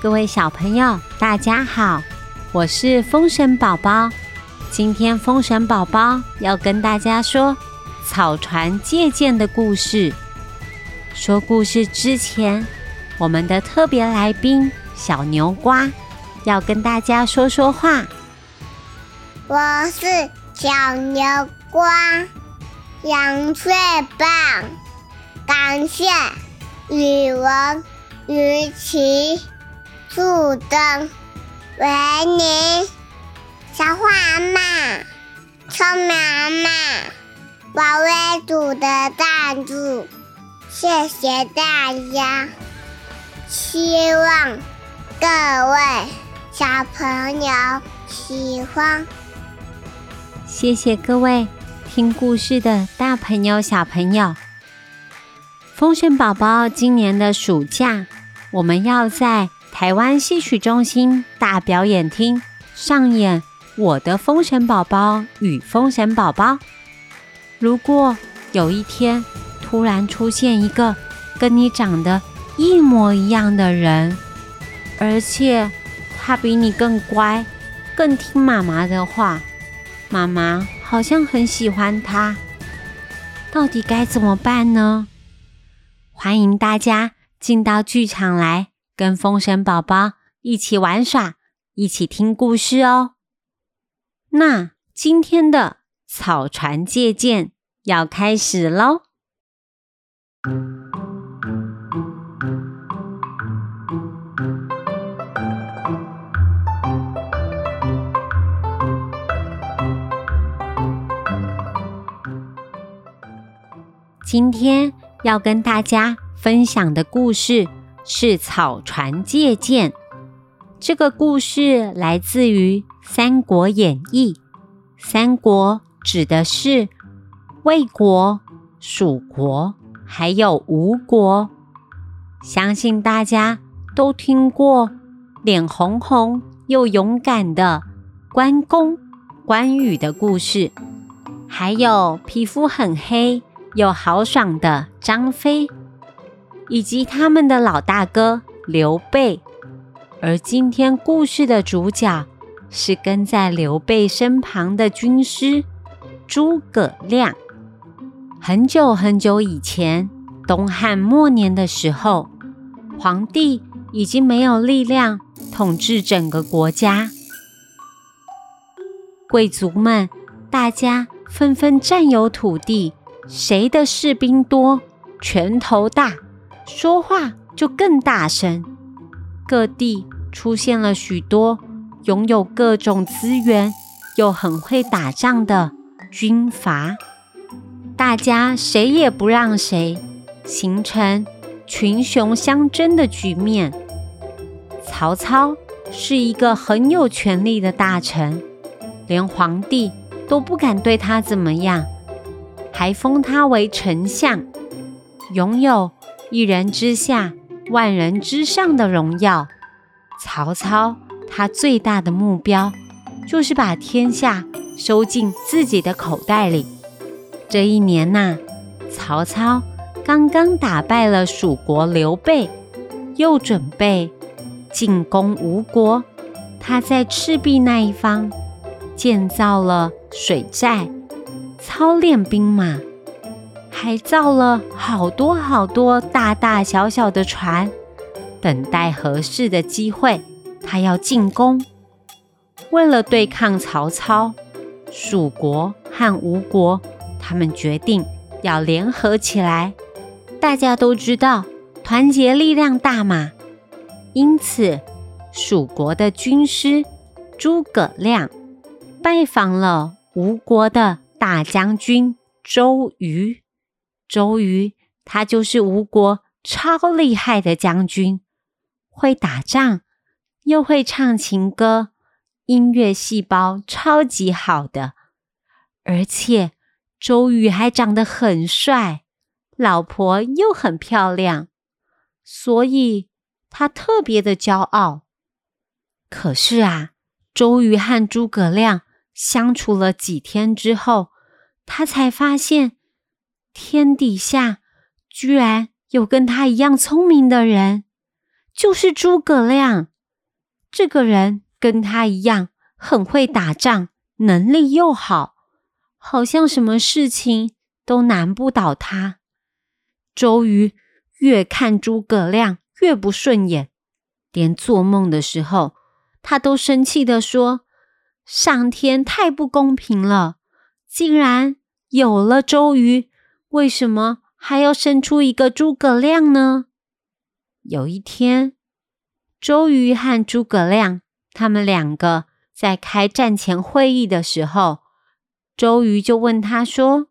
各位小朋友，大家好，我是风神宝宝。今天风神宝宝要跟大家说草船借箭的故事。说故事之前，我们的特别来宾小牛瓜要跟大家说说话。我是小牛瓜，羊最棒，感谢语文。鱼鳍树灯，维尼小花妈，聪明妈，保卫组的赞助，谢谢大家。希望各位小朋友喜欢。谢谢各位听故事的大朋友、小朋友。风神宝宝今年的暑假。我们要在台湾戏曲中心大表演厅上演《我的封神宝宝与封神宝宝》。如果有一天突然出现一个跟你长得一模一样的人，而且他比你更乖、更听妈妈的话，妈妈好像很喜欢他，到底该怎么办呢？欢迎大家。进到剧场来，跟风神宝宝一起玩耍，一起听故事哦。那今天的草船借箭要开始喽。今天要跟大家。分享的故事是草船借箭。这个故事来自于《三国演义》。三国指的是魏国、蜀国还有吴国。相信大家都听过脸红红又勇敢的关公、关羽的故事，还有皮肤很黑又豪爽的张飞。以及他们的老大哥刘备，而今天故事的主角是跟在刘备身旁的军师诸葛亮。很久很久以前，东汉末年的时候，皇帝已经没有力量统治整个国家，贵族们大家纷纷占有土地，谁的士兵多，拳头大。说话就更大声，各地出现了许多拥有各种资源又很会打仗的军阀，大家谁也不让谁，形成群雄相争的局面。曹操是一个很有权力的大臣，连皇帝都不敢对他怎么样，还封他为丞相，拥有。一人之下，万人之上的荣耀。曹操他最大的目标就是把天下收进自己的口袋里。这一年呐，曹操刚刚打败了蜀国刘备，又准备进攻吴国。他在赤壁那一方建造了水寨，操练兵马。还造了好多好多大大小小的船，等待合适的机会，他要进攻。为了对抗曹操，蜀国和吴国，他们决定要联合起来。大家都知道，团结力量大嘛。因此，蜀国的军师诸葛亮拜访了吴国的大将军周瑜。周瑜，他就是吴国超厉害的将军，会打仗，又会唱情歌，音乐细胞超级好的。而且周瑜还长得很帅，老婆又很漂亮，所以他特别的骄傲。可是啊，周瑜和诸葛亮相处了几天之后，他才发现。天底下居然有跟他一样聪明的人，就是诸葛亮。这个人跟他一样，很会打仗，能力又好，好像什么事情都难不倒他。周瑜越看诸葛亮越不顺眼，连做梦的时候，他都生气的说：“上天太不公平了，竟然有了周瑜，为什么还要生出一个诸葛亮呢？”有一天，周瑜和诸葛亮他们两个在开战前会议的时候，周瑜就问他说：“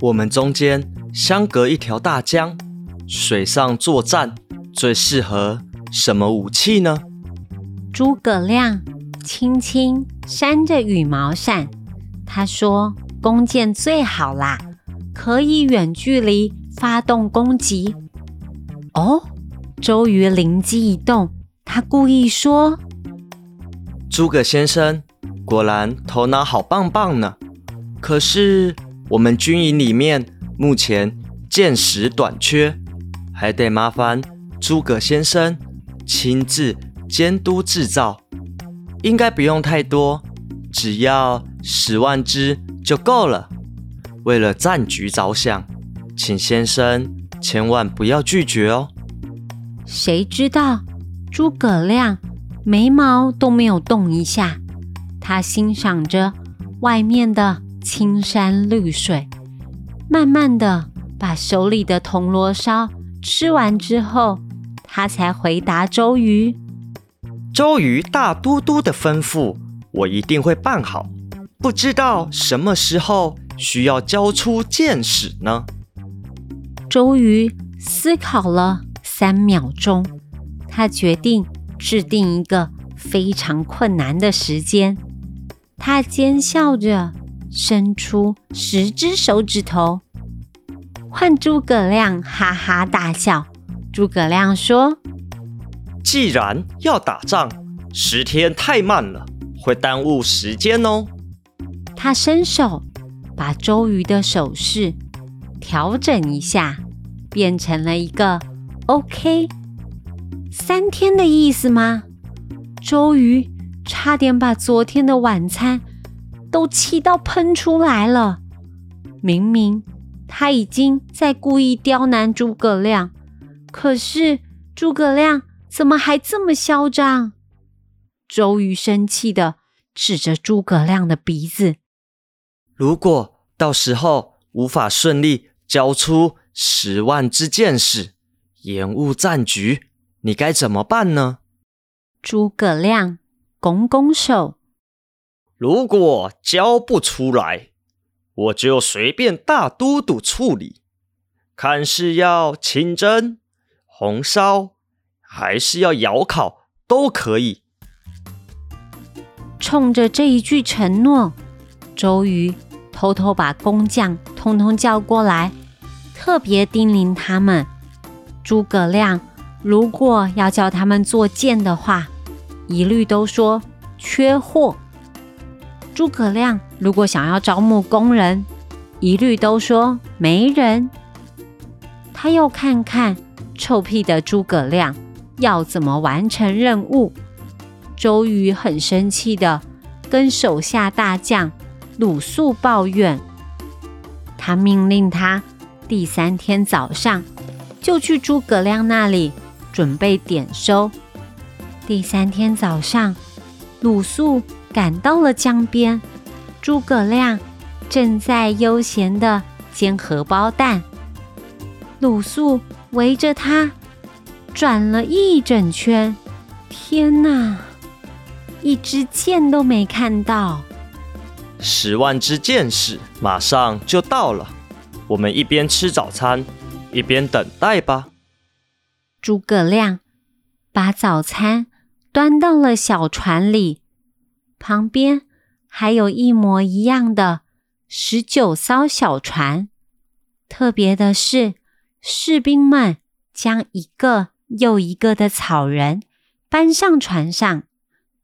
我们中间相隔一条大江，水上作战最适合什么武器呢？”诸葛亮轻轻扇着羽毛扇，他说：“弓箭最好啦，可以远距离发动攻击。”哦，周瑜灵机一动，他故意说：“诸葛先生果然头脑好棒棒呢。可是我们军营里面目前箭矢短缺，还得麻烦诸葛先生亲自监督制造。应该不用太多，只要十万支就够了。为了战局着想，请先生。”千万不要拒绝哦！谁知道诸葛亮眉毛都没有动一下，他欣赏着外面的青山绿水，慢慢的把手里的铜锣烧吃完之后，他才回答周瑜：“周瑜大都督的吩咐，我一定会办好。不知道什么时候需要交出箭矢呢？”周瑜思考了三秒钟，他决定制定一个非常困难的时间。他奸笑着伸出十只手指头，换诸葛亮哈哈大笑。诸葛亮说：“既然要打仗，十天太慢了，会耽误时间哦。”他伸手把周瑜的手势。调整一下，变成了一个 OK。三天的意思吗？周瑜差点把昨天的晚餐都气到喷出来了。明明他已经在故意刁难诸葛亮，可是诸葛亮怎么还这么嚣张？周瑜生气的指着诸葛亮的鼻子：“如果到时候无法顺利。”交出十万支箭矢，延误战局，你该怎么办呢？诸葛亮拱拱手：“如果交不出来，我就随便大都督处理，看是要清蒸、红烧，还是要窑烤，都可以。”冲着这一句承诺，周瑜。偷偷把工匠通通叫过来，特别叮咛他们：诸葛亮如果要叫他们做剑的话，一律都说缺货；诸葛亮如果想要招募工人，一律都说没人。他又看看臭屁的诸葛亮要怎么完成任务。周瑜很生气的跟手下大将。鲁肃抱怨，他命令他第三天早上就去诸葛亮那里准备点收。第三天早上，鲁肃赶到了江边，诸葛亮正在悠闲的煎荷包蛋。鲁肃围着他转了一整圈，天哪，一支箭都没看到。十万支箭矢马上就到了，我们一边吃早餐，一边等待吧。诸葛亮把早餐端到了小船里，旁边还有一模一样的十九艘小船。特别的是，士兵们将一个又一个的草人搬上船上，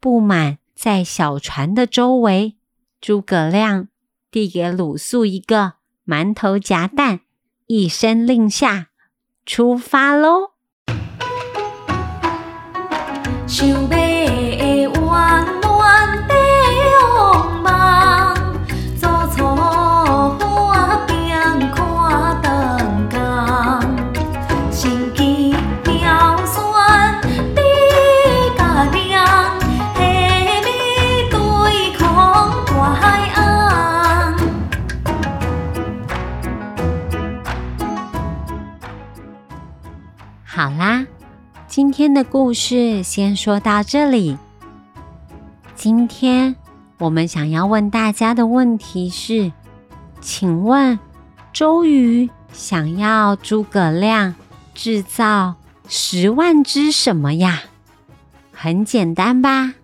布满在小船的周围。诸葛亮递给鲁肃一个馒头夹蛋一声令下出发喽好啦，今天的故事先说到这里。今天我们想要问大家的问题是：请问周瑜想要诸葛亮制造十万只什么呀？很简单吧？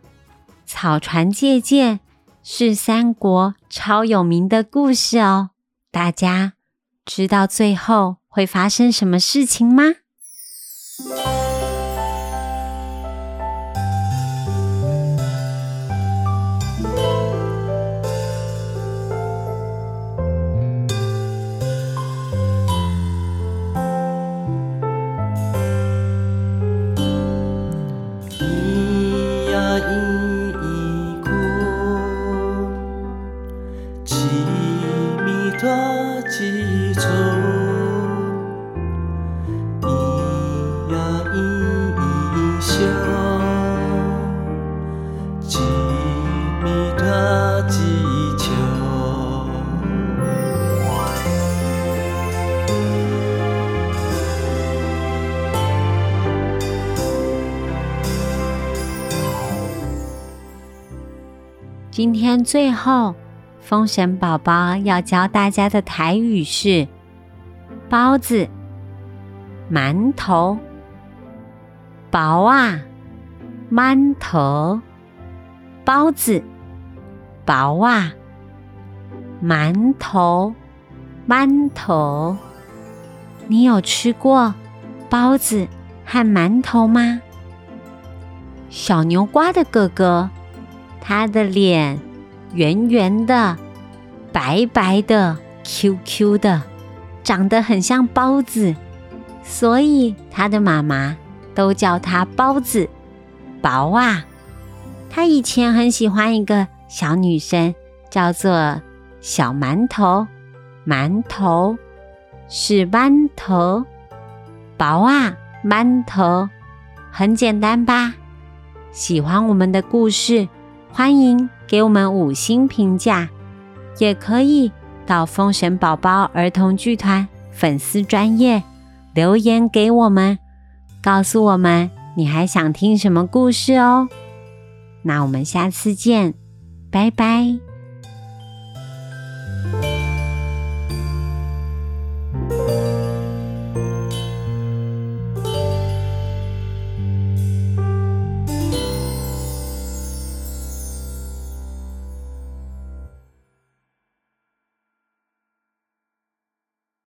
草船借箭是三国超有名的故事哦。大家知道最后会发生什么事情吗？Música 今天最后，封神宝宝要教大家的台语是包子、馒头、薄啊、馒头、包子、薄啊、馒头、馒头。你有吃过包子和馒头吗？小牛瓜的哥哥。他的脸圆圆的、白白的、Q Q 的，长得很像包子，所以他的妈妈都叫他包子、薄啊。他以前很喜欢一个小女生，叫做小馒头，馒头是馒头，薄啊，馒头，很简单吧？喜欢我们的故事。欢迎给我们五星评价，也可以到封神宝宝儿童剧团粉丝专业留言给我们，告诉我们你还想听什么故事哦。那我们下次见，拜拜。